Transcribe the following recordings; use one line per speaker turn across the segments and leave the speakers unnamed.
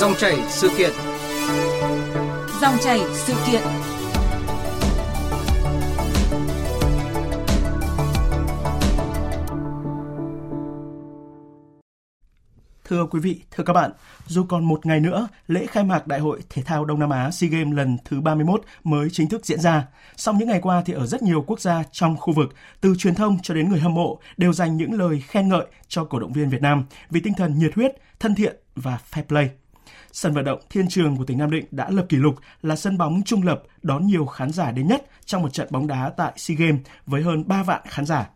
Dòng chảy sự kiện.
Dòng chảy sự kiện.
Thưa quý vị, thưa các bạn, dù còn một ngày nữa, lễ khai mạc Đại hội Thể thao Đông Nam Á SEA Games lần thứ 31 mới chính thức diễn ra. Song những ngày qua thì ở rất nhiều quốc gia trong khu vực, từ truyền thông cho đến người hâm mộ đều dành những lời khen ngợi cho cổ động viên Việt Nam vì tinh thần nhiệt huyết, thân thiện và fair play. Sân vận động Thiên Trường của tỉnh Nam Định đã lập kỷ lục là sân bóng trung lập đón nhiều khán giả đến nhất trong một trận bóng đá tại SEA Games với hơn 3 vạn khán giả.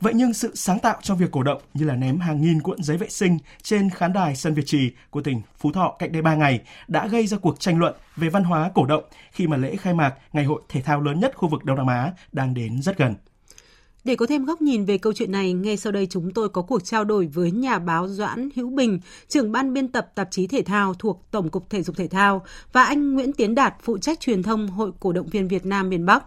Vậy nhưng sự sáng tạo trong việc cổ động như là ném hàng nghìn cuộn giấy vệ sinh trên khán đài sân Việt Trì của tỉnh Phú Thọ cách đây 3 ngày đã gây ra cuộc tranh luận về văn hóa cổ động khi mà lễ khai mạc Ngày hội thể thao lớn nhất khu vực Đông Nam Á đang đến rất gần.
Để có thêm góc nhìn về câu chuyện này, ngay sau đây chúng tôi có cuộc trao đổi với nhà báo Doãn Hữu Bình, trưởng ban biên tập tạp chí thể thao thuộc Tổng cục Thể dục Thể thao và anh Nguyễn Tiến Đạt, phụ trách truyền thông Hội Cổ động viên Việt Nam miền Bắc.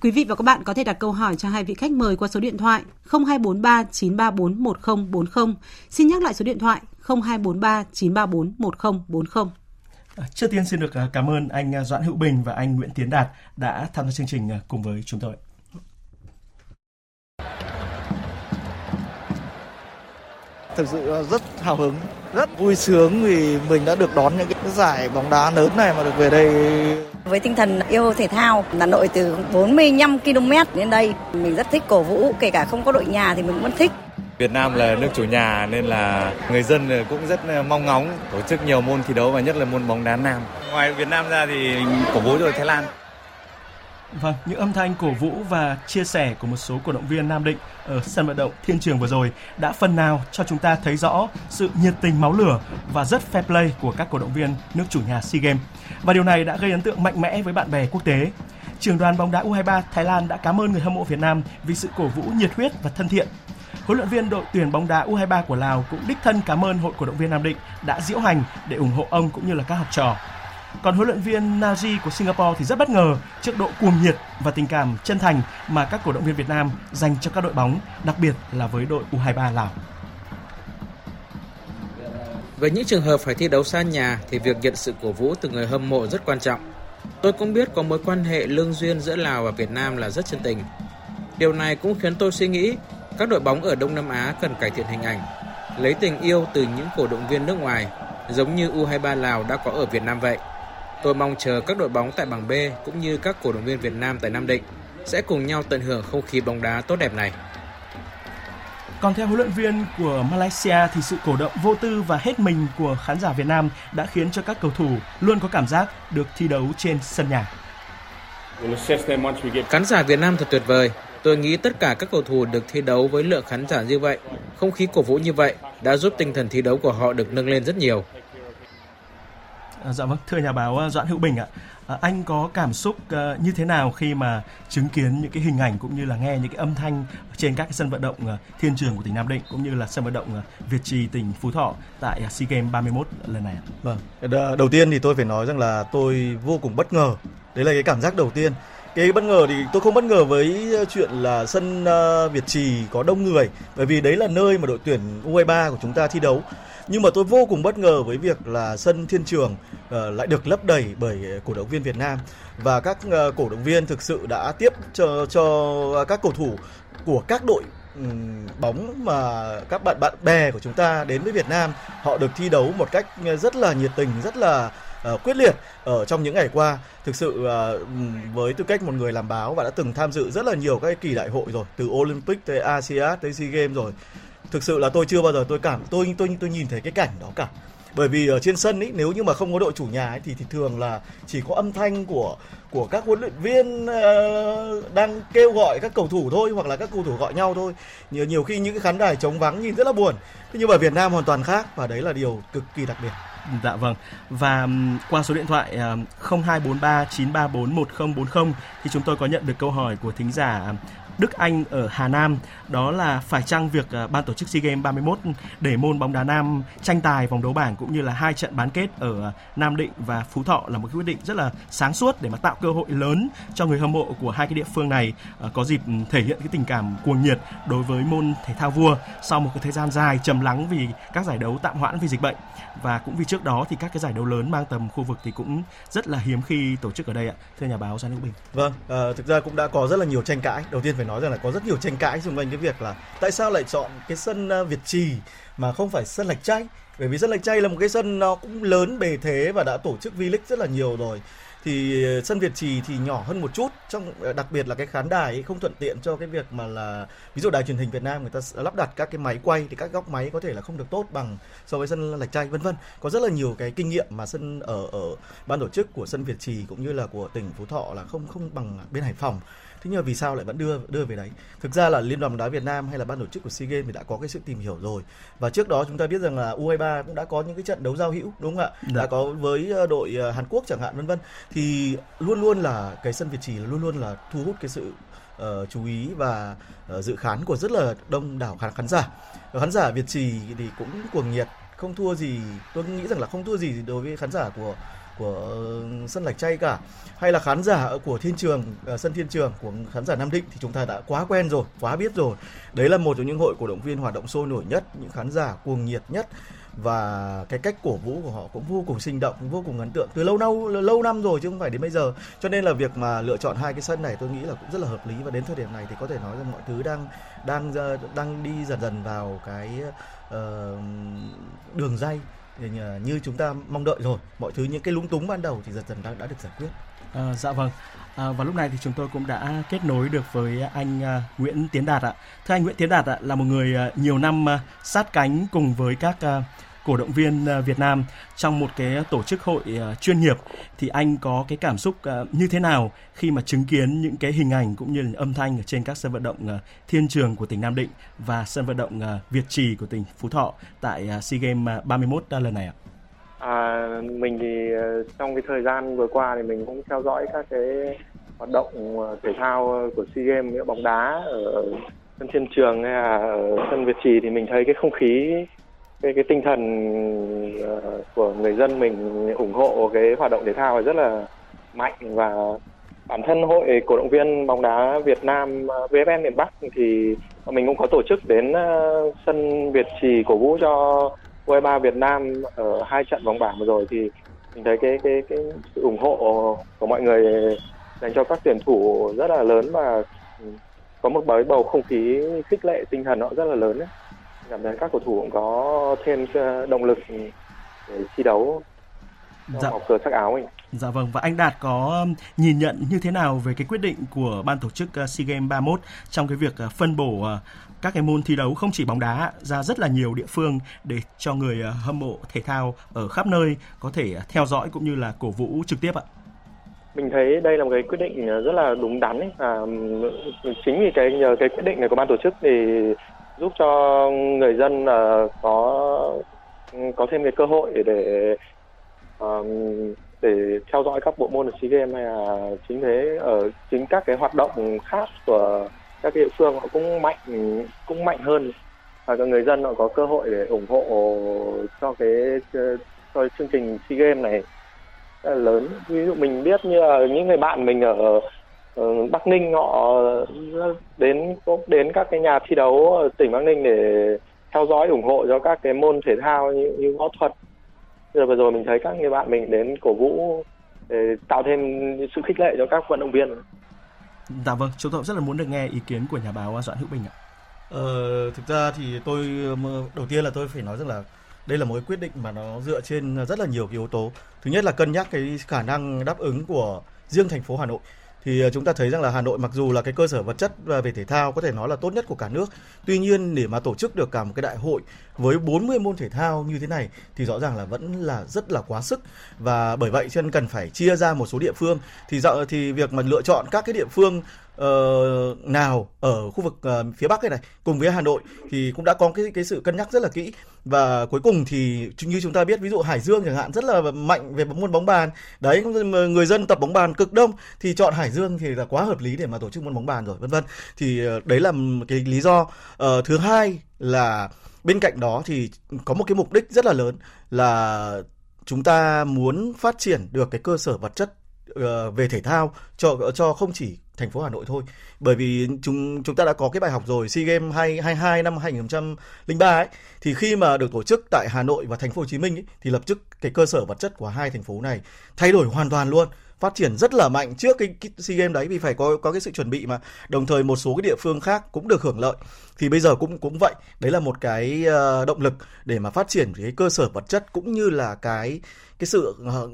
Quý vị và các bạn có thể đặt câu hỏi cho hai vị khách mời qua số điện thoại 0243 934 1040. Xin nhắc lại số điện thoại 0243 934 1040.
Trước tiên xin được à, cảm ơn anh à, Doãn Hữu Bình và anh Nguyễn Tiến Đạt đã tham gia chương trình à, cùng với chúng tôi.
Thực sự rất hào hứng, rất vui sướng vì mình đã được đón những cái giải bóng đá lớn này mà được về đây
với tinh thần yêu thể thao, Hà Nội từ 45 km đến đây, mình rất thích cổ vũ, kể cả không có đội nhà thì mình vẫn thích.
Việt Nam là nước chủ nhà nên là người dân cũng rất mong ngóng tổ chức nhiều môn thi đấu và nhất là môn bóng đá nam. Ngoài Việt Nam ra thì cổ vũ rồi Thái Lan.
Vâng, những âm thanh cổ vũ và chia sẻ của một số cổ động viên Nam Định ở sân vận động Thiên Trường vừa rồi đã phần nào cho chúng ta thấy rõ sự nhiệt tình máu lửa và rất fair play của các cổ động viên nước chủ nhà SEA Games. Và điều này đã gây ấn tượng mạnh mẽ với bạn bè quốc tế. Trường đoàn bóng đá U23 Thái Lan đã cảm ơn người hâm mộ Việt Nam vì sự cổ vũ nhiệt huyết và thân thiện. Huấn luyện viên đội tuyển bóng đá U23 của Lào cũng đích thân cảm ơn hội cổ động viên Nam Định đã diễu hành để ủng hộ ông cũng như là các học trò. Còn huấn luyện viên Naji của Singapore thì rất bất ngờ trước độ cuồng nhiệt và tình cảm chân thành mà các cổ động viên Việt Nam dành cho các đội bóng, đặc biệt là với đội U23 Lào.
Với những trường hợp phải thi đấu xa nhà thì việc nhận sự cổ vũ từ người hâm mộ rất quan trọng. Tôi cũng biết có mối quan hệ lương duyên giữa Lào và Việt Nam là rất chân tình. Điều này cũng khiến tôi suy nghĩ các đội bóng ở Đông Nam Á cần cải thiện hình ảnh, lấy tình yêu từ những cổ động viên nước ngoài, giống như U23 Lào đã có ở Việt Nam vậy. Tôi mong chờ các đội bóng tại bảng B cũng như các cổ động viên Việt Nam tại Nam Định sẽ cùng nhau tận hưởng không khí bóng đá tốt đẹp này.
Còn theo huấn luyện viên của Malaysia thì sự cổ động vô tư và hết mình của khán giả Việt Nam đã khiến cho các cầu thủ luôn có cảm giác được thi đấu trên sân nhà.
Khán giả Việt Nam thật tuyệt vời. Tôi nghĩ tất cả các cầu thủ được thi đấu với lượng khán giả như vậy, không khí cổ vũ như vậy đã giúp tinh thần thi đấu của họ được nâng lên rất nhiều.
À, dạ vâng, thưa nhà báo à, Doãn Hữu Bình ạ, à, anh có cảm xúc uh, như thế nào khi mà chứng kiến những cái hình ảnh cũng như là nghe những cái âm thanh trên các cái sân vận động uh, thiên trường của tỉnh Nam Định cũng như là sân vận động uh, Việt Trì tỉnh Phú Thọ tại uh, SEA Games 31 lần này? ạ?
Vâng, ờ, đầu tiên thì tôi phải nói rằng là tôi vô cùng bất ngờ. Đấy là cái cảm giác đầu tiên cái bất ngờ thì tôi không bất ngờ với chuyện là sân ờ, Việt Trì có đông người bởi vì đấy là nơi mà đội tuyển U23 của chúng ta thi đấu. Nhưng mà tôi vô cùng bất ngờ với việc là sân Thiên Trường uh, lại được lấp đầy bởi cổ động viên Việt Nam. Và các uh, cổ động viên thực sự đã tiếp cho cho các cầu thủ của các đội um, bóng mà các bạn bạn bè của chúng ta đến với Việt Nam. Họ được thi đấu một cách rất là nhiệt tình rất là uh, quyết liệt ở trong những ngày qua. Thực sự uh, với tư cách một người làm báo và đã từng tham dự rất là nhiều các kỳ đại hội rồi từ Olympic tới ASEAN tới SEA Games rồi thực sự là tôi chưa bao giờ tôi cảm tôi tôi tôi nhìn thấy cái cảnh đó cả bởi vì ở trên sân ấy nếu như mà không có đội chủ nhà ấy thì thì thường là chỉ có âm thanh của của các huấn luyện viên uh, đang kêu gọi các cầu thủ thôi hoặc là các cầu thủ gọi nhau thôi. Nhiều nhiều khi những cái khán đài trống vắng nhìn rất là buồn. Thế nhưng mà Việt Nam hoàn toàn khác và đấy là điều cực kỳ đặc biệt.
Dạ vâng. Và qua số điện thoại 0243 934 1040 thì chúng tôi có nhận được câu hỏi của thính giả Đức Anh ở Hà Nam. Đó là phải chăng việc à, ban tổ chức SEA Games 31 để môn bóng đá nam tranh tài vòng đấu bảng cũng như là hai trận bán kết ở à, Nam Định và Phú Thọ là một quyết định rất là sáng suốt để mà tạo cơ hội lớn cho người hâm mộ của hai cái địa phương này à, có dịp ừ, thể hiện cái tình cảm cuồng nhiệt đối với môn thể thao vua sau một cái thời gian dài trầm lắng vì các giải đấu tạm hoãn vì dịch bệnh. Và cũng vì trước đó thì các cái giải đấu lớn mang tầm khu vực thì cũng rất là hiếm khi tổ chức ở đây ạ. Thưa nhà báo Giang Hữu Bình.
Vâng à, thực ra cũng đã có rất là nhiều tranh cãi. Đầu tiên phải nói rằng là có rất nhiều tranh cãi xung quanh cái việc là tại sao lại chọn cái sân ờ, Việt Trì mà không phải sân Lạch Tray bởi vì sân Lạch Tray là một cái sân nó cũng lớn bề thế và đã tổ chức V-League rất là nhiều rồi. Thì ờ, sân Việt Trì thì nhỏ hơn một chút, trong ờ, đặc biệt là cái khán đài ấy không thuận tiện cho cái việc mà là, ví dụ đài truyền hình Việt Nam người ta lắp đặt các cái máy quay thì các góc máy có thể là không được tốt bằng so với sân Lạch Tray vân vân. Có rất là nhiều cái kinh nghiệm mà sân ở ở ban tổ chức của sân Việt Trì cũng như là của tỉnh Phú Thọ là không không bằng bên Hải Phòng thế nhưng mà vì sao lại vẫn đưa đưa về đấy? Thực ra là liên đoàn bóng đá Việt Nam hay là ban tổ chức của SEA Games thì đã có cái sự tìm hiểu rồi. Và trước đó chúng ta biết rằng là U23 cũng đã có những cái trận đấu giao hữu đúng không ạ? Dạ. đã có với ờ, đội ờ, Hàn Quốc chẳng hạn vân vân. Thì luôn luôn là cái sân Việt Trì luôn luôn là thu hút cái sự uh, chú ý và uh, dự khán của rất là đông đảo khán, khán giả. Khán giả Việt Trì thì cũng cuồng nhiệt không thua gì tôi nghĩ rằng là không thua gì đối với khán giả của của ừ, sân lạch chay cả hay là khán giả của thiên trường ờ, sân thiên trường của khán giả nam định thì chúng ta đã quá quen rồi quá biết rồi. Đấy là một trong những hội cổ động viên hoạt động sôi nổi nhất những khán giả cuồng nhiệt nhất và cái cách cổ vũ của họ cũng vô cùng sinh động vô cùng ấn tượng từ lâu lâu lâu năm rồi chứ không phải đến bây giờ. Cho nên là việc mà lựa chọn hai cái sân này tôi nghĩ là cũng rất là hợp lý và đến thời điểm này thì có thể nói rằng mọi thứ đang đang ờ, đang đi dần dần vào cái uh, đường dây. Ờ, như chúng ta mong đợi rồi mọi thứ những cái lúng túng ban đầu thì dần dần đã, đã được giải quyết.
À, dạ vâng. À, và lúc này thì chúng tôi cũng đã kết nối được với anh à, Nguyễn Tiến Đạt ạ. Thưa anh Nguyễn Tiến Đạt ạ là một người à, nhiều năm à, sát cánh cùng với các à, cổ động viên à, Việt Nam trong một cái tổ chức hội à, chuyên nghiệp thì anh có cái cảm xúc à, như thế nào khi mà chứng kiến những cái hình ảnh cũng như là âm thanh ở trên các sân vận động Thiên Trường của tỉnh Nam Định và sân vận động Việt Trì của tỉnh Phú Thọ tại SEA Games 31 lần này ạ?
À, mình thì trong cái thời gian vừa qua thì mình cũng theo dõi các cái hoạt động thể thao của SEA Games bóng đá ở sân Thiên Trường hay là ở sân Việt Trì thì mình thấy cái không khí cái cái tinh thần ờ, của người dân mình ủng hộ cái hoạt động thể thao rất là mạnh và bản thân hội cổ động viên bóng đá Việt Nam ờ, VFN miền Bắc thì mình cũng có tổ chức đến ờ, sân Việt Trì cổ vũ cho U23 e Việt Nam ở hai trận vòng bảng vừa rồi thì mình thấy cái cái cái sự ủng hộ của mọi người dành cho các tuyển thủ rất là lớn và ừ, có một bầu không khí khích lệ tinh thần họ rất là lớn đấy cảm thấy các cầu thủ cũng có thêm ờ, động lực để thi đấu dạ. màu cờ sắc áo ấy.
Dạ vâng và anh Đạt có nhìn nhận như thế nào về cái quyết định của ban tổ chức ờ, SEA Games 31 trong cái việc ờ, phân bổ các cái môn thi đấu không chỉ bóng đá ra rất là nhiều địa phương để cho người hâm mộ thể thao ở khắp nơi có thể theo dõi cũng như là cổ vũ trực tiếp ạ?
Mình thấy đây là một cái quyết định rất là đúng đắn ấy. À, chính vì cái nhờ cái quyết định này của ban tổ chức thì giúp cho người dân là có có thêm cái cơ hội để um, để theo dõi các bộ môn ở SEA Games hay là chính thế ở chính các cái hoạt động khác của các địa phương họ cũng mạnh cũng mạnh hơn. Và cho người dân họ có cơ hội để ủng hộ cho cái cho chương trình SEA Games này. Rất là lớn. Ví dụ mình biết như là những người bạn mình ở Bắc Ninh họ đến đến các cái nhà thi đấu ở tỉnh Bắc Ninh để theo dõi ủng hộ cho các cái môn thể thao như, như võ thuật. Giờ vừa rồi mình thấy các người bạn mình đến cổ vũ để tạo thêm sự khích lệ cho các vận động viên.
Dạ vâng, chúng tôi rất là muốn được nghe ý kiến của nhà báo Doãn Hữu Bình ạ.
Ờ, thực ra thì tôi đầu tiên là tôi phải nói rằng là đây là một quyết định mà nó dựa trên rất là nhiều cái yếu tố. Thứ nhất là cân nhắc cái khả năng đáp ứng của riêng thành phố Hà Nội thì ờ, chúng ta thấy rằng là Hà Nội mặc dù là cái cơ sở vật chất về thể thao có thể nói là tốt nhất của cả nước, tuy nhiên để mà tổ chức được cả một cái đại hội với 40 môn thể thao như thế này thì rõ ràng là vẫn là rất là quá sức. Và bởi vậy cho nên cần phải chia ra một số địa phương. Thì dạo thì việc mà lựa chọn các cái địa phương uh, nào ở khu vực uh, phía Bắc này này cùng với Hà Nội thì cũng đã có cái cái sự cân nhắc rất là kỹ và cuối cùng thì như chúng ta biết ví dụ Hải Dương chẳng hạn rất là mạnh về môn bóng bàn. Đấy người dân tập bóng bàn cực đông thì chọn Hải Dương thì là quá hợp lý để mà tổ chức môn bóng bàn rồi vân vân. Thì ờ, đấy là cái lý do. Uh, thứ hai là bên cạnh đó thì có một cái mục đích rất là lớn là chúng ta muốn phát triển được cái cơ sở vật chất ờ, về thể thao cho cho không chỉ thành phố Hà Nội thôi. Bởi vì chúng chúng ta đã có cái bài học rồi SEA Games 2022 năm 2003 ấy thì khi mà được tổ chức tại Hà Nội và thành phố Hồ Chí Minh ấy, thì lập tức cái cơ sở vật chất của hai thành phố này thay đổi hoàn toàn luôn phát triển rất là mạnh trước cái, cái SEA Games đấy vì phải có có cái sự chuẩn bị mà. Đồng thời một số cái địa phương khác cũng được hưởng lợi. Thì bây giờ cũng cũng vậy. Đấy là một cái uh, động lực để mà phát triển cái cơ sở vật chất cũng như là cái cái sự uh,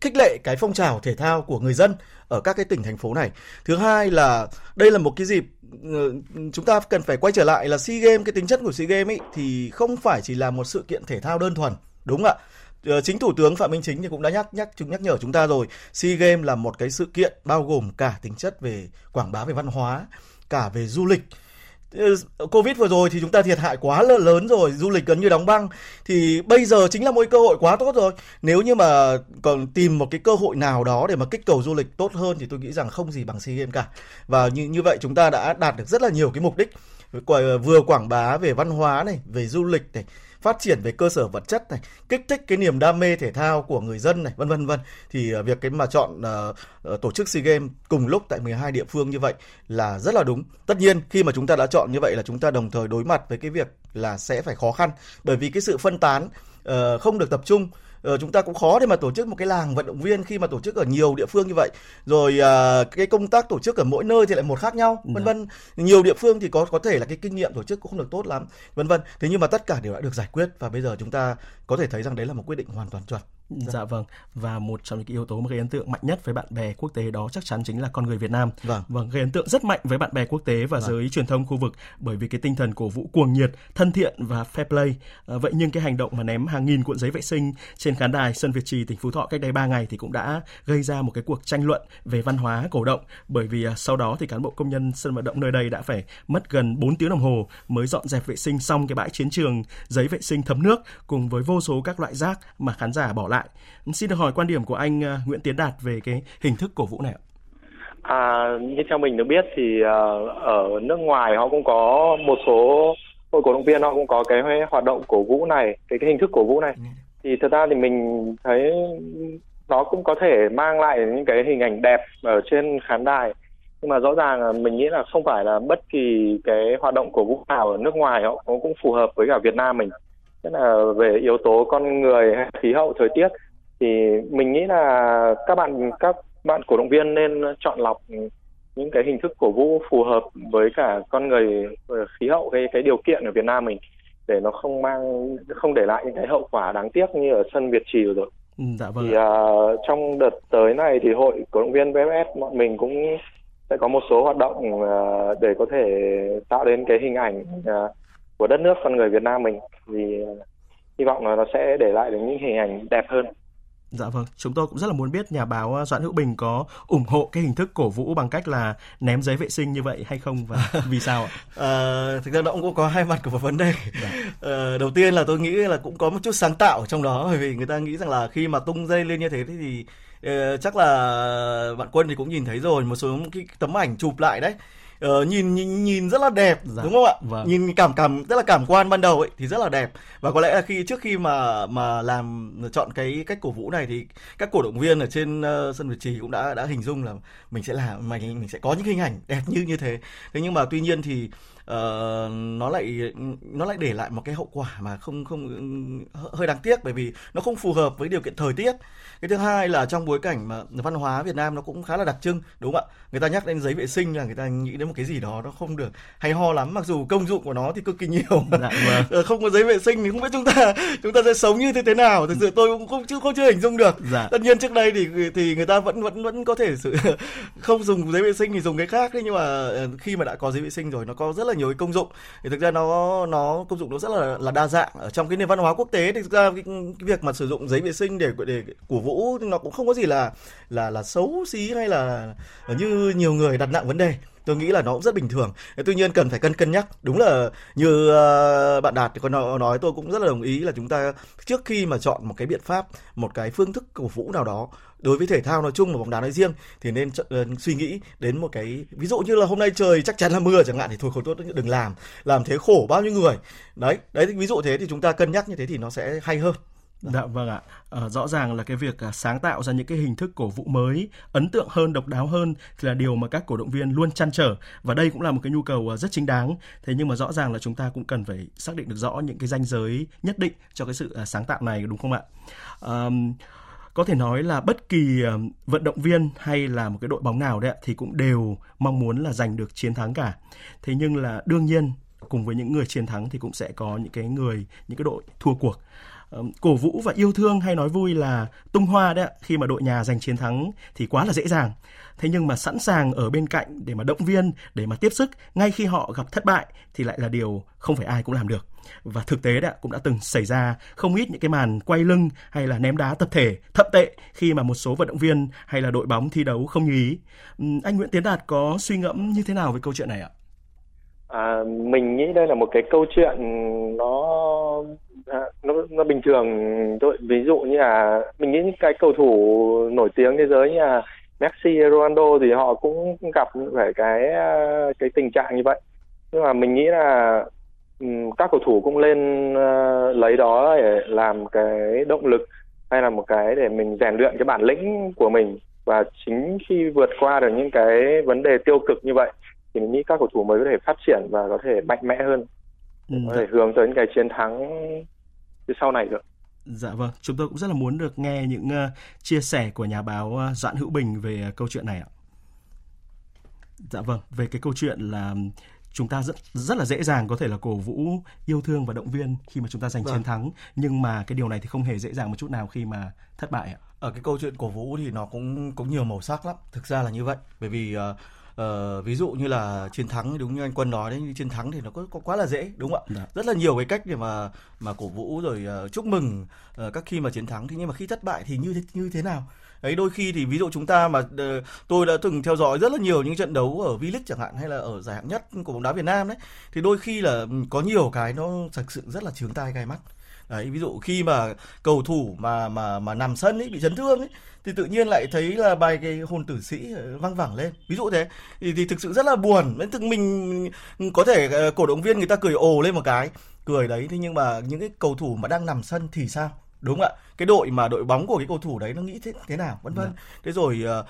khích, lệ cái phong trào thể thao của người dân ở các cái tỉnh thành phố này. Thứ hai là đây là một cái dịp ờ, chúng ta cần phải quay trở lại là SEA Games cái tính chất của SEA Games ấy thì không phải chỉ là một sự kiện thể thao đơn thuần đúng không ạ? Ờ, chính thủ tướng phạm minh chính thì cũng đã nhắc nhắc chúng nhắc nhở chúng ta rồi sea games là một cái sự kiện bao gồm cả tính chất về quảng bá về văn hóa cả về du lịch ờ, Covid vừa rồi thì chúng ta thiệt hại quá lớn rồi, du lịch gần như đóng băng thì bây giờ chính là một cơ hội quá tốt rồi. Nếu như mà còn tìm một cái cơ hội nào đó để mà kích cầu du lịch tốt hơn thì tôi nghĩ rằng không gì bằng SEA Games cả. Và như như vậy chúng ta đã đạt được rất là nhiều cái mục đích vừa quảng bá về văn hóa này, về du lịch này, phát triển về cơ sở vật chất này, kích thích cái niềm đam mê thể thao của người dân này, vân vân vân. Thì à, việc cái mà chọn uh, tổ chức SEA Games cùng lúc tại 12 địa phương như vậy là rất là đúng. Tất nhiên khi mà chúng ta đã chọn như vậy là chúng ta đồng thời đối mặt với cái việc là sẽ phải khó khăn bởi vì cái sự phân tán uh, không được tập trung uh, chúng ta cũng khó để mà tổ chức một cái làng vận động viên khi mà tổ chức ở nhiều địa phương như vậy. Rồi uh, cái công tác tổ chức ở mỗi nơi thì lại một khác nhau vân vân. Nhiều địa phương thì có có thể là cái kinh nghiệm tổ chức cũng không được tốt lắm vân vân. Thế nhưng mà tất cả đều đã được giải quyết và bây giờ chúng ta có thể thấy rằng đấy là một quyết định hoàn toàn chuẩn
Dạ vâng và một trong những yếu tố mà gây ấn tượng mạnh nhất với bạn bè quốc tế đó chắc chắn chính là con người Việt Nam.
Vâng.
Vâng gây ấn tượng rất mạnh với bạn bè quốc tế và vâng. giới truyền thông khu vực bởi vì cái tinh thần cổ vũ cuồng nhiệt, thân thiện và fair play. À, vậy nhưng cái hành động mà ném hàng nghìn cuộn giấy vệ sinh trên khán đài sân Việt Trì tỉnh Phú Thọ cách đây 3 ngày thì cũng đã gây ra một cái cuộc tranh luận về văn hóa cổ động bởi vì à, sau đó thì cán bộ công nhân sân vận động nơi đây đã phải mất gần 4 tiếng đồng hồ mới dọn dẹp vệ sinh xong cái bãi chiến trường giấy vệ sinh thấm nước cùng với vô số các loại rác mà khán giả bỏ lại lại. Xin được hỏi quan điểm của anh uh, Nguyễn Tiến Đạt về cái hình thức cổ vũ này ạ.
À, như theo mình được biết thì uh, ở nước ngoài họ cũng có một số hội cổ động viên họ cũng có cái hoạt động cổ vũ này, cái cái hình thức cổ vũ này. Ừ. Thì thật ra thì mình thấy nó cũng có thể mang lại những cái hình ảnh đẹp ở trên khán đài nhưng mà rõ ràng là mình nghĩ là không phải là bất kỳ cái hoạt động cổ vũ nào ở nước ngoài họ cũng phù hợp với cả Việt Nam mình tức là về yếu tố con người khí hậu thời tiết thì mình nghĩ là các bạn các bạn cổ động viên nên chọn lọc những cái hình thức cổ vũ phù hợp với cả con người khí hậu cái cái điều kiện ở Việt Nam mình để nó không mang không để lại những cái hậu quả đáng tiếc như ở sân Việt Trì rồi.
Ừ, dạ vâng.
Thì uh, trong đợt tới này thì hội cổ động viên VFS bọn mình cũng sẽ có một số hoạt động uh, để có thể tạo đến cái hình ảnh uh, của đất nước con người Việt Nam mình thì uh, hy vọng là nó sẽ để lại được những hình ảnh đẹp hơn.
Dạ vâng, chúng tôi cũng rất là muốn biết nhà báo uh, Doãn Hữu Bình có ủng hộ cái hình thức cổ vũ bằng cách là ném giấy vệ sinh như vậy hay không và vì sao ạ?
À, thực ra nó cũng có hai mặt của một vấn đề. Dạ. À, đầu tiên là tôi nghĩ là cũng có một chút sáng tạo trong đó bởi vì người ta nghĩ rằng là khi mà tung dây lên như thế thì uh, chắc là bạn Quân thì cũng nhìn thấy rồi một số cái tấm ảnh chụp lại đấy uh, nhìn, nhìn nhìn rất là đẹp dạ. đúng không ạ? Vâng. nhìn cảm cảm rất là cảm quan ban đầu ấy thì rất là đẹp. Và có lẽ là khi trước khi mà mà làm chọn cái cách cổ vũ này thì các cổ động viên ở trên uh, sân Việt Trì cũng đã đã hình dung là mình sẽ làm mình mình sẽ có những hình ảnh đẹp như như thế. Thế nhưng mà tuy nhiên thì uh, nó lại nó lại để lại một cái hậu quả mà không không hơi đáng tiếc bởi vì nó không phù hợp với điều kiện thời tiết. Cái thứ hai là trong bối cảnh mà văn hóa Việt Nam nó cũng khá là đặc trưng đúng không ạ? Người ta nhắc đến giấy vệ sinh là người ta nghĩ đến một cái gì đó nó không được hay ho lắm mặc dù công dụng của nó thì cực kỳ nhiều. Dạ, vâng. Ờ, không có giấy vệ sinh thì không biết chúng ta chúng ta sẽ sống như thế thế nào. Thực sự tôi cũng không chưa không chưa hình dung được. Dạ. tất nhiên trước đây thì thì người ta vẫn vẫn vẫn có thể sự không dùng giấy vệ sinh thì dùng cái khác đấy nhưng mà ờ, khi mà đã có giấy vệ sinh rồi nó có rất là nhiều cái công dụng. Thì thực ra nó nó công dụng nó rất là là đa dạng. Ở trong cái nền văn hóa quốc tế thì thực ra cái, cái việc mà sử dụng giấy vệ sinh để để cổ vũ nó cũng không có gì là là là xấu xí hay là như nhiều người đặt nặng vấn đề tôi nghĩ là nó cũng rất bình thường. Tuy nhiên cần phải cân cân nhắc. Đúng là như uh, bạn đạt thì có nói tôi cũng rất là đồng ý là chúng ta trước khi mà chọn một cái biện pháp một cái phương thức cổ vũ nào đó đối với thể thao nói chung và bóng đá nói riêng thì nên ờ, suy nghĩ đến một cái ví dụ như là hôm nay trời chắc chắn là mưa chẳng hạn thì thôi không tốt đừng làm. Làm thế khổ bao nhiêu người. Đấy đấy ví dụ thế thì chúng ta cân nhắc như thế thì nó sẽ hay hơn.
Dạ. dạ vâng ạ. À, rõ ràng là cái việc à, sáng tạo ra những cái hình thức cổ vũ mới, ấn tượng hơn, độc đáo hơn thì là điều mà các cổ động viên luôn chăn trở và đây cũng là một cái nhu cầu à, rất chính đáng. Thế nhưng mà rõ ràng là chúng ta cũng cần phải xác định được rõ những cái ranh giới nhất định cho cái sự à, sáng tạo này đúng không ạ? À, có thể nói là bất kỳ vận động viên hay là một cái đội bóng nào đấy thì cũng đều mong muốn là giành được chiến thắng cả. Thế nhưng là đương nhiên cùng với những người chiến thắng thì cũng sẽ có những cái người những cái đội thua cuộc cổ vũ và yêu thương hay nói vui là tung hoa đấy khi mà đội nhà giành chiến thắng thì quá là dễ dàng. Thế nhưng mà sẵn sàng ở bên cạnh để mà động viên, để mà tiếp sức, ngay khi họ gặp thất bại thì lại là điều không phải ai cũng làm được. Và thực tế đã cũng đã từng xảy ra không ít những cái màn quay lưng hay là ném đá tập thể, thậm tệ khi mà một số vận động viên hay là đội bóng thi đấu không như ý. Anh Nguyễn Tiến Đạt có suy ngẫm như thế nào về câu chuyện này ạ?
À, mình nghĩ đây là một cái câu chuyện nó à, nó nó bình thường. Thôi ví dụ như là mình nghĩ những cái cầu thủ nổi tiếng thế giới như là Messi, Ronaldo thì họ cũng gặp phải cái à, cái tình trạng như vậy. Nhưng mà mình nghĩ là các cầu thủ cũng lên uh, lấy đó để làm cái động lực hay là một cái để mình rèn luyện cái bản lĩnh của mình. Và chính khi vượt qua được những cái vấn đề tiêu cực như vậy thì mình nghĩ các cầu thủ mới có thể phát triển và có thể mạnh mẽ hơn ừ. có thể hướng tới những cái chiến thắng phía sau này được.
Dạ vâng, chúng tôi cũng rất là muốn được nghe những uh, chia sẻ của nhà báo uh, Doãn Hữu Bình về uh, câu chuyện này ạ. Dạ vâng, về cái câu chuyện là chúng ta rất rất là dễ dàng có thể là cổ vũ yêu thương và động viên khi mà chúng ta giành vâng. chiến thắng nhưng mà cái điều này thì không hề dễ dàng một chút nào khi mà thất bại ạ.
Ở cái câu chuyện cổ vũ thì nó cũng có nhiều màu sắc lắm. Thực ra là như vậy, bởi vì uh, uh, ví dụ như là chiến thắng đúng như anh quân nói đấy chiến thắng thì nó có, có quá là dễ đúng không ạ? Dạ. rất là nhiều cái cách để mà mà cổ vũ rồi uh, chúc mừng uh, các khi mà chiến thắng. Thì nhưng mà khi thất bại thì như thế như thế nào? Ấy đôi khi thì ví dụ chúng ta mà uh, tôi đã từng theo dõi rất là nhiều những trận đấu ở V-League chẳng hạn hay là ở giải hạng nhất của bóng đá Việt Nam đấy thì đôi khi là có nhiều cái nó thực sự rất là chướng tai gai mắt đấy ví dụ khi mà cầu thủ mà mà mà nằm sân ấy bị chấn thương ấy thì tự nhiên lại thấy là bài cái hồn tử sĩ ờ, văng vẳng lên. Ví dụ thế. Thì, thì thực sự rất là buồn. Thực mình có thể ờ, cổ động viên người ta cười ồ lên một cái cười đấy. Thế nhưng mà những cái cầu thủ mà đang nằm sân thì sao? Đúng không ạ. Cái đội mà đội bóng của cái cầu thủ đấy nó nghĩ thế thế nào? Vân vân. Dạ. thế rồi uh,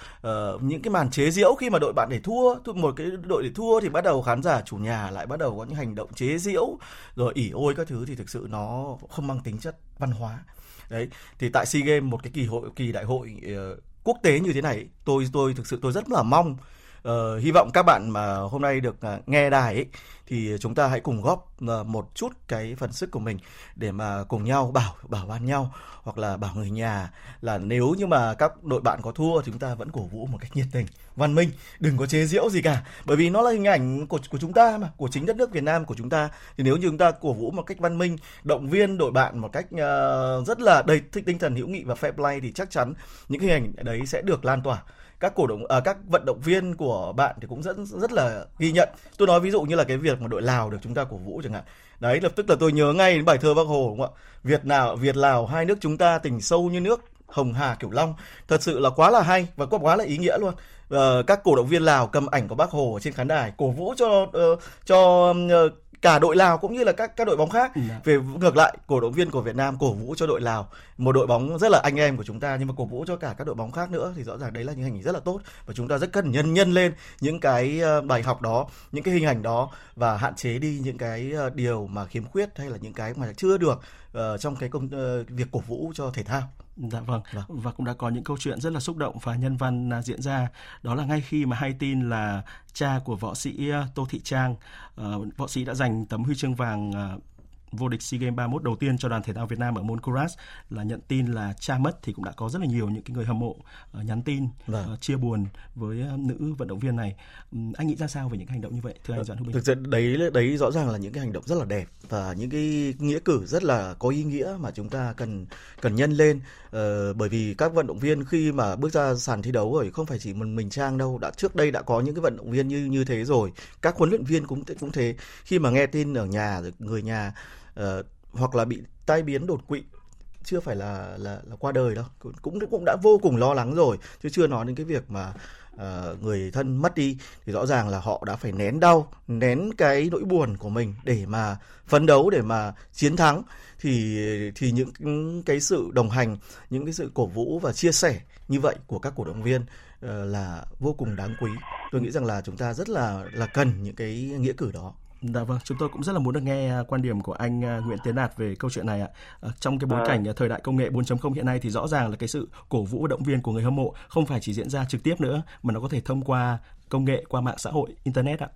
uh, những cái màn chế giễu khi mà đội bạn để thua một cái đội để thua thì bắt đầu khán giả chủ nhà lại bắt đầu có những hành động chế giễu rồi ỉ ôi các thứ thì thực sự nó không mang tính chất văn hóa. Đấy thì tại sea games một cái kỳ hội kỳ đại hội uh, quốc tế như thế này tôi tôi thực sự tôi rất là mong uh, hy vọng các bạn mà hôm nay được uh, nghe đài ấy, thì chúng ta hãy cùng góp uh, một chút cái phần sức của mình để mà cùng nhau bảo bảo ban nhau hoặc là bảo người nhà là nếu như mà các đội bạn có thua thì chúng ta vẫn cổ vũ một cách nhiệt tình văn minh đừng có chế giễu gì cả. Bởi vì nó là hình ảnh của của chúng ta mà của chính đất nước Việt Nam của chúng ta. Thì nếu như chúng ta cổ vũ một cách văn minh động viên đội bạn một cách uh, rất là đầy tinh thần hữu nghị và fair play thì chắc chắn những hình ảnh đấy sẽ được lan tỏa các cổ động à, các vận động viên của bạn thì cũng rất rất là ghi nhận. Tôi nói ví dụ như là cái việc mà đội lào được chúng ta cổ vũ chẳng hạn. Đấy lập tức là tôi nhớ ngay đến bài thơ bác hồ đúng không ạ? Việt nào việt lào hai nước chúng ta tình sâu như nước hồng hà kiểu long. Thật sự là quá là hay và quá là ý nghĩa luôn. Ờ, các cổ động viên lào cầm ảnh của bác hồ ở trên khán đài cổ vũ cho uh, cho uh, cả đội Lào cũng như là các các đội bóng khác. Ừ. Về ngược lại, cổ động viên của Việt Nam cổ vũ cho đội Lào, một đội bóng rất là anh em của chúng ta nhưng mà cổ vũ cho cả các đội bóng khác nữa thì rõ ràng đấy là những hình ảnh rất là tốt và chúng ta rất cần nhân nhân lên những cái ờ, bài học đó, những cái hình ảnh đó và hạn chế đi những cái ờ, điều mà khiếm khuyết hay là những cái mà chưa được uh, trong cái công uh, việc cổ vũ cho thể thao.
Dạ vâng. vâng. Và cũng đã có những câu chuyện rất là xúc động và nhân văn à, diễn ra. Đó là ngay khi mà hay tin là cha của võ sĩ à, Tô Thị Trang, uh, võ sĩ đã giành tấm huy chương vàng uh, vô địch SEA Games 31 đầu tiên cho đoàn thể thao Việt Nam ở môn Kuras là nhận tin là cha mất thì cũng đã có rất là nhiều những cái người hâm mộ uh, nhắn tin vâng. uh, chia buồn với uh, nữ vận động viên này. Um, anh nghĩ ra sao về những hành động như vậy thưa anh Doãn Hữu Bình?
Thực sự đấy đấy rõ ràng là những cái hành động rất là đẹp và những cái nghĩa cử rất là có ý nghĩa mà chúng ta cần cần nhân lên uh, bởi vì các vận động viên khi mà bước ra sàn thi đấu rồi không phải chỉ mình mình trang đâu đã trước đây đã có những cái vận động viên như như thế rồi các huấn luyện viên cũng cũng thế khi mà nghe tin ở nhà người nhà uh, hoặc là bị tai biến đột quỵ chưa phải là là là qua đời đâu. Cũng cũng đã vô cùng lo lắng rồi chứ chưa nói đến cái việc mà uh, người thân mất đi thì rõ ràng là họ đã phải nén đau nén cái nỗi buồn của mình để mà phấn đấu để mà chiến thắng. Thì thì những cái sự đồng hành những cái sự cổ vũ và chia sẻ như vậy của các cổ động viên uh, là vô cùng đáng quý. Tôi nghĩ rằng là chúng ta rất là là cần những cái nghĩa cử đó.
Dạ vâng, chúng tôi cũng rất là muốn được nghe à, quan điểm của anh à, Nguyễn Tiến Đạt về câu chuyện này ạ. À, trong cái bối à. cảnh thời đại công nghệ 4.0 hiện nay thì rõ ràng là cái sự cổ vũ động viên của người hâm mộ không phải chỉ diễn ra trực tiếp nữa mà nó có thể thông qua công nghệ qua mạng xã hội, internet ạ.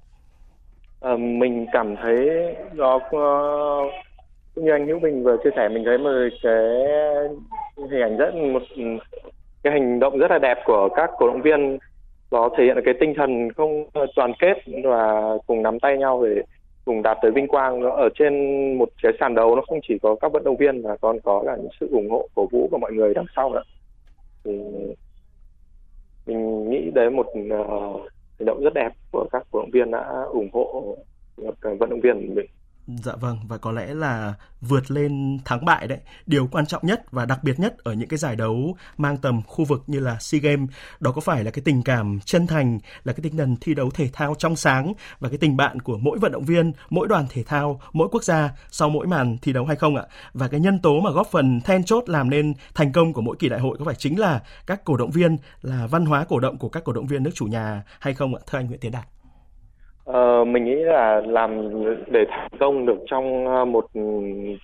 À, mình cảm thấy nó cũng như anh Hữu Bình vừa chia sẻ mình thấy một cái hình ảnh rất một cái hành động rất là đẹp của các cổ động viên nó thể hiện cái tinh thần không đoàn kết và cùng nắm tay nhau để cùng đạt tới vinh quang. Nó ở trên một cái sàn đấu nó không chỉ có các vận động viên mà còn có cả những sự ủng hộ cổ vũ của mọi người đằng sau nữa. Thì mình nghĩ đấy một uh, hành động rất đẹp của các cổ động viên đã ủng hộ ờ, vận động viên của mình.
Dạ vâng và có lẽ là vượt lên thắng bại đấy. Điều quan trọng nhất và đặc biệt nhất ở những cái giải đấu mang tầm khu vực như là SEA Games đó có phải là cái tình cảm chân thành, là cái tinh thần thi đấu thể thao trong sáng và cái tình bạn của mỗi vận động viên, mỗi đoàn thể thao, mỗi quốc gia sau mỗi màn thi đấu hay không ạ? Và cái nhân tố mà góp phần then chốt làm nên thành công của mỗi kỳ đại hội có phải chính là các cổ động viên, là văn hóa cổ động của các cổ động viên nước chủ nhà hay không ạ? Thưa anh Nguyễn Tiến Đạt.
Ờ, mình nghĩ là làm để thành công được trong ờ, một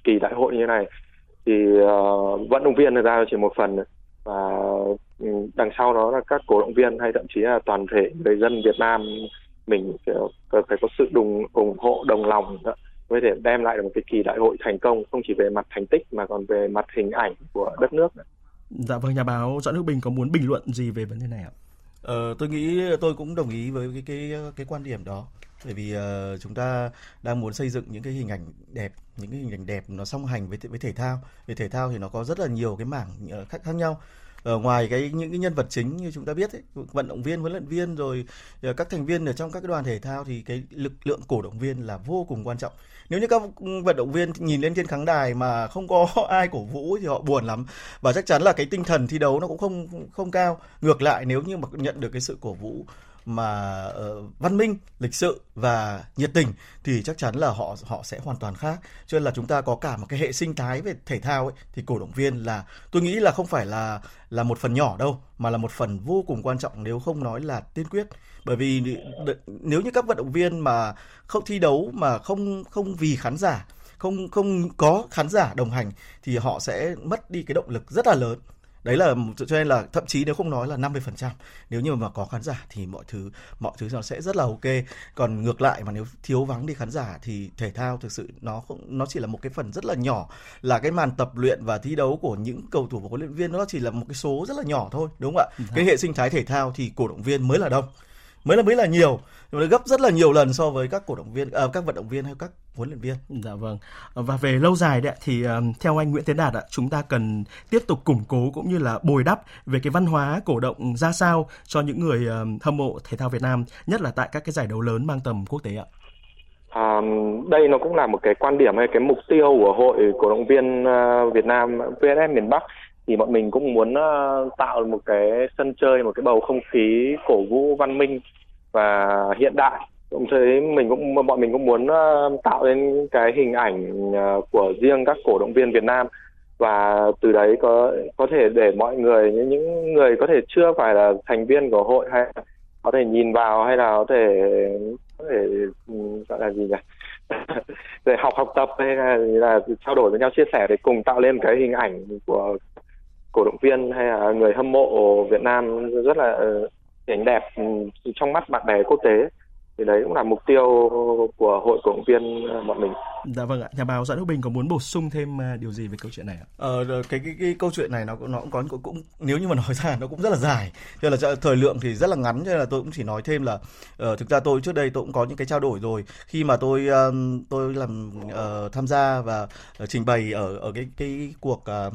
kỳ đại hội như này thì uh, vận động viên ra chỉ một phần và ừ, đằng sau đó là các cổ động viên hay thậm chí là toàn thể người dân Việt Nam mình phải có sự đồng ủng hộ đồng lòng đó, mới để đem lại được một cái kỳ đại hội thành công không chỉ về mặt thành tích mà còn về mặt hình ảnh của đất nước.
Dạ vâng, nhà báo Doãn Hữu Bình có muốn bình luận gì về vấn đề này ạ?
Ờ, tôi nghĩ tôi cũng đồng ý với cái cái cái quan điểm đó. Bởi vì uh, chúng ta đang muốn xây dựng những cái hình ảnh đẹp những cái hình ảnh đẹp nó song hành với với thể thao. Về thể thao thì nó có rất là nhiều cái mảng uh, khác khác nhau ở ngoài cái những cái nhân vật chính như chúng ta biết ấy, vận động viên huấn luyện viên rồi ờ, các thành viên ở trong các cái đoàn thể thao thì cái lực lượng cổ động viên là vô cùng quan trọng. Nếu như các vận động viên nhìn lên trên khán đài mà không có ai cổ vũ thì họ buồn lắm. Và chắc chắn là cái tinh thần thi đấu nó cũng không không cao. Ngược lại nếu như mà nhận được cái sự cổ vũ mà uh, văn minh, lịch sự và nhiệt tình thì chắc chắn là họ họ sẽ hoàn toàn khác. Cho nên là chúng ta có cả một cái hệ sinh thái về thể thao ấy thì cổ động viên là tôi nghĩ là không phải là là một phần nhỏ đâu mà là một phần vô cùng quan trọng nếu không nói là tiên quyết. Bởi vì nếu như các vận động viên mà không thi đấu mà không không vì khán giả không không có khán giả đồng hành thì họ sẽ mất đi cái động lực rất là lớn đấy là cho nên là thậm chí nếu không nói là 50% nếu như mà có khán giả thì mọi thứ mọi thứ nó sẽ rất là ok. Còn ngược lại mà nếu thiếu vắng đi khán giả thì thể thao thực sự nó không nó chỉ là một cái phần rất là nhỏ. Là cái màn tập luyện và thi đấu của những cầu thủ và huấn luyện viên nó chỉ là một cái số rất là nhỏ thôi đúng không ạ? Ừ. cái hệ sinh thái thể thao thì cổ động viên mới là đông mới là mới là nhiều nó gấp rất là nhiều lần so với các cổ động viên à, các vận động viên hay các huấn luyện viên.
Dạ vâng. Và về lâu dài đấy thì um, theo anh Nguyễn Tiến Đạt ạ, chúng ta cần tiếp tục củng cố cũng như là bồi đắp về cái văn hóa cổ động ra sao cho những người um, hâm mộ thể thao Việt Nam, nhất là tại các cái giải đấu lớn mang tầm quốc tế ạ.
À, đây nó cũng là một cái quan điểm hay cái mục tiêu của hội cổ động viên Việt Nam VSF miền Bắc thì bọn mình cũng muốn uh, tạo một cái sân chơi một cái bầu không khí cổ vũ văn minh và hiện đại. Đồng thời mình cũng bọn mình cũng muốn uh, tạo nên cái hình ảnh uh, của riêng các cổ động viên Việt Nam. Và từ đấy có có thể để mọi người những người có thể chưa phải là thành viên của hội hay có thể nhìn vào hay là có thể có thể ừ, gọi là gì nhỉ? Để học học tập hay là, là trao đổi với nhau chia sẻ để cùng tạo lên cái hình ảnh của cổ động viên hay là người hâm mộ Việt Nam rất là hình ảnh đẹp ừ, trong mắt bạn bè quốc tế thì đấy cũng là mục tiêu của hội cổ động viên bọn mình.
Dạ vâng ạ, nhà báo Doãn Hữu Bình có muốn bổ sung thêm điều gì về câu chuyện này ạ?
Ờ, cái, cái cái câu chuyện này nó cũng nó cũng có cũng, cũng nếu như mà nói ra nó cũng rất là dài, cho là thời lượng thì rất là ngắn cho nên là tôi cũng chỉ nói thêm là uh, thực ra tôi trước đây tôi cũng có những cái trao đổi rồi khi mà tôi um, tôi làm uh, tham gia và uh, trình bày ở ở cái cái cuộc uh,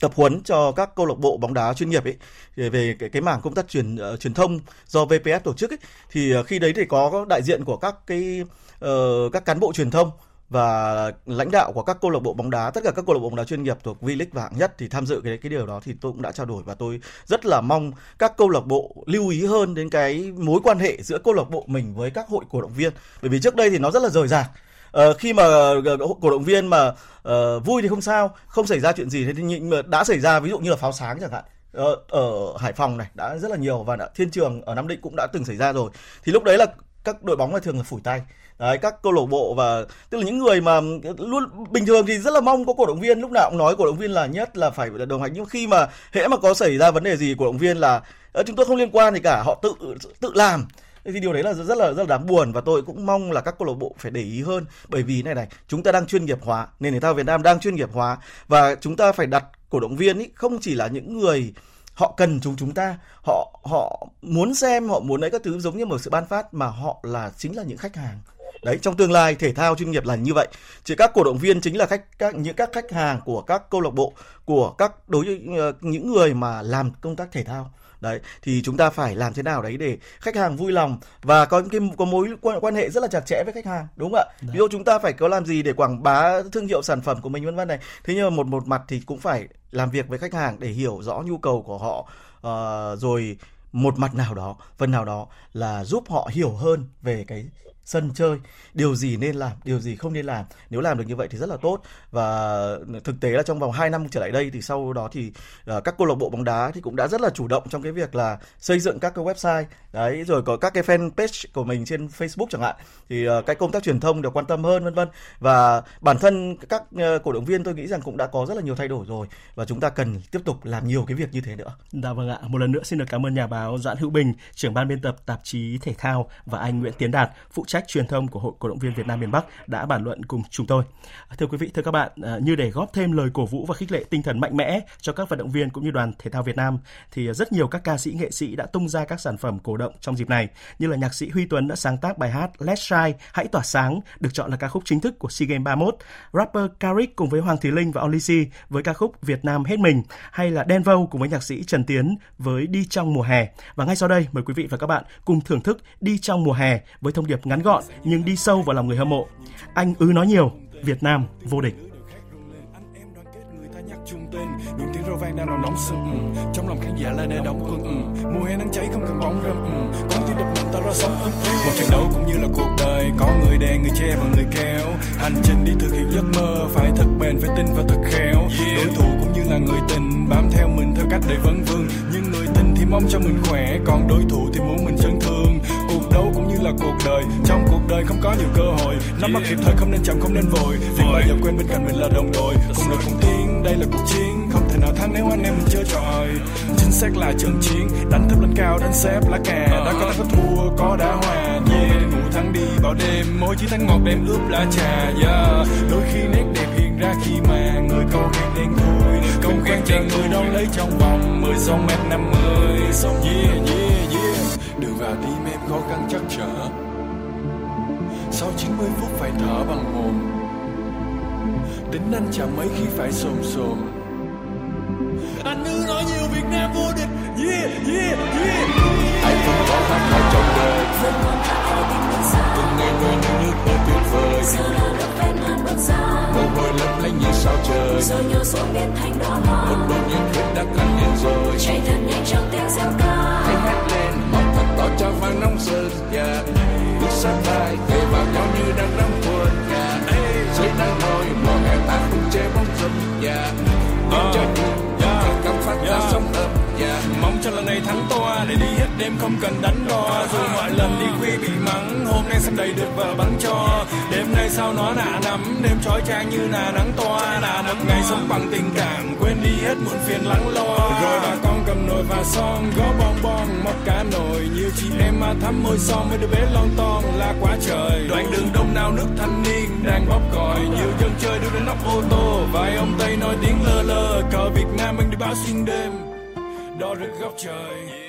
tập huấn cho các câu lạc bộ bóng đá chuyên nghiệp ấy về cái cái mảng công tác truyền uh, truyền thông do VPF tổ chức ấy thì uh, khi đấy thì có đại diện của các cái uh, các cán bộ truyền thông và lãnh đạo của các câu lạc bộ bóng đá tất cả các câu lạc bộ bóng đá chuyên nghiệp thuộc V-League và hạng nhất thì tham dự cái cái điều đó thì tôi cũng đã trao đổi và tôi rất là mong các câu lạc bộ lưu ý hơn đến cái mối quan hệ giữa câu lạc bộ mình với các hội cổ động viên. Bởi vì trước đây thì nó rất là rời rạc uh, khi mà ờ, cổ động viên mà uh, vui thì không sao không xảy ra chuyện gì thế nhưng mà đã xảy ra ví dụ như là pháo sáng chẳng hạn ở, ở Hải Phòng này đã rất là nhiều và đã, Thiên Trường ở Nam Định cũng đã từng xảy ra rồi. Thì lúc đấy là các đội bóng là thường là phủi tay. Đấy các câu lạc bộ và tức là những người mà luôn bình thường thì rất là mong có cổ động viên lúc nào cũng nói cổ động viên là nhất là phải đồng hành. Nhưng khi mà hễ mà có xảy ra vấn đề gì cổ động viên là chúng tôi không liên quan gì cả họ tự tự làm thì điều đấy là rất là rất là đáng buồn và tôi cũng mong là các câu lạc bộ phải để ý hơn. Bởi vì này này, chúng ta đang chuyên nghiệp hóa, nền thể thao Việt Nam đang chuyên nghiệp hóa và chúng ta phải đặt cổ động viên ý, không chỉ là những người họ cần chúng chúng ta, họ họ muốn xem, họ muốn lấy các thứ giống như một sự ban phát mà họ là, chính là những khách hàng. Đấy, trong tương lai thể thao chuyên nghiệp là như vậy. Chỉ các cổ động viên chính là khách, các, những các khách hàng của các câu lạc bộ, của các đối với những người mà làm công tác thể thao đấy thì chúng ta phải làm thế nào đấy để khách hàng vui lòng và có những cái có mối quan, quan hệ rất là chặt chẽ với khách hàng đúng không ạ đấy. ví dụ chúng ta phải có làm gì để quảng bá thương hiệu sản phẩm của mình vân vân này thế nhưng mà một một mặt thì cũng phải làm việc với khách hàng để hiểu rõ nhu cầu của họ uh, rồi một mặt nào đó phần nào đó là giúp họ hiểu hơn về cái sân chơi. Điều gì nên làm điều gì không nên làm. Nếu làm được như vậy thì rất là tốt. Và thực tế là trong vòng 2 năm trở lại đây thì sau đó thì uh, các câu lạc bộ bóng đá thì cũng đã rất là chủ động trong cái việc là xây dựng các cái website. Đấy rồi có các cái fanpage của mình trên Facebook chẳng hạn. Thì uh, cái công tác truyền thông được quan tâm hơn vân vân. Và bản thân các uh, cổ động viên tôi nghĩ rằng cũng đã có rất là nhiều thay đổi rồi. Và chúng ta cần tiếp tục làm nhiều cái việc như thế nữa.
Dạ vâng ạ, một lần nữa xin được cảm ơn nhà báo Doãn Hữu Bình, trưởng ban biên tập tạp chí Thể thao và anh Nguyễn Tiến Đạt, phụ trách trách truyền thông của Hội cổ động viên Việt Nam miền Bắc đã bàn luận cùng chúng tôi. Thưa quý vị, thưa các bạn, à, như để góp thêm lời cổ vũ và khích lệ tinh thần mạnh mẽ cho các vận động viên cũng như đoàn thể thao Việt Nam thì rất nhiều các ca sĩ nghệ sĩ đã tung ra các sản phẩm cổ động trong dịp này, như là nhạc sĩ Huy Tuấn đã sáng tác bài hát Let's Shine Hãy tỏa sáng được chọn là ca khúc chính thức của SEA Games 31, rapper Karik cùng với Hoàng Thùy Linh và Oli với ca khúc Việt Nam hết mình hay là Đen Vâu cùng với nhạc sĩ Trần Tiến với Đi trong mùa hè. Và ngay sau đây mời quý vị và các bạn cùng thưởng thức Đi trong mùa hè với thông điệp ngắn gọn nhưng đi sâu vào lòng người hâm mộ. Anh ư nói nhiều, Việt Nam vô địch chung tên đường tiếng rô vang đang làm nóng sừng ừ. trong lòng khán giả là nơi đóng quân ừ. mùa hè nắng cháy không cần bóng râm ừ. con tim đập mạnh ta ra sóng ừ. một trận đấu cũng như là cuộc đời có người đè người che và người kéo hành trình đi thực hiện giấc mơ phải thật bền phải tin và thật khéo yeah. đối thủ cũng như là người tình bám theo mình theo cách để vấn vương nhưng người tình thì mong cho mình khỏe còn đối thủ thì muốn mình chấn thương đấu cũng như là cuộc đời. Trong cuộc đời không có nhiều cơ hội. Nắm bắt kịp thời không nên chậm không nên vội. Đừng bao giờ quên bên cạnh mình là đồng đội. Cùng đội cùng tiến đây là cuộc chiến. Không thể nào thắng nếu anh em mình chơi trọi. Chính xác là trận chiến. Đánh thấp lên cao đánh xếp lá cà. Đã có thắng có thua có đá hòa yeah ngủ thắng đi vào đêm. Mỗi chiến thắng ngọt đem ướp lá trà. Yeah. Đôi khi nét đẹp hiện ra khi mà người câu ghen đen thôi câu ghen chờ người đón lấy trong vòng mười sông mét năm mươi. Yeah yeah yeah. Đường vào tim em khó khăn chắc trở. Sau 90 phút phải thở bằng mồm tính anh chẳng mấy khi phải xồm xồm. Anh ư nói nhiều Việt Nam vô địch. Yeah yeah yeah. Ai vẫn có khát khao trong đời. Từng ngày người như nước mơ tuyệt vời. Mồ hôi lấp lánh như sao trời. Rồi nhỏ xuống biến thành đỏ một đôi nhiệt huyết đã cắn lên rồi. Chạy thật nhanh trong tiếng reo ca. Hãy hát lên cho vang nóng sơn dạ bước sát vai kề vào nhau như đang nắm cuộn dạ dưới nắng nôi mùa hè ta không che bóng râm dạ nhưng cho dù cảm phát ra sống ấm dạ. Mong cho lần này thắng toa để đi hết đêm không cần đánh đo. Dù mọi lần đi khuya bị mắng hôm nay xem đầy được vợ bắn cho. Đêm nay sao nó nạ nắm đêm trói trang như là nắng toa. Là một ngày sống bằng tình cảm quên đi hết muộn phiền lắng lo. Rồi bà con cầm nồi và son góp bóng bong bong móc cả nồi. Nhiều chị em mà thắm môi son mấy đứa bé lon ton la quá trời. Đoạn đường đông nào nước thanh niên đang bóp còi. Nhiều dân chơi đưa lên nóc ô tô, vài ông tây nói tiếng lơ lơ. Cờ việt nam anh đi báo xuyên đêm, đo rực góc trời.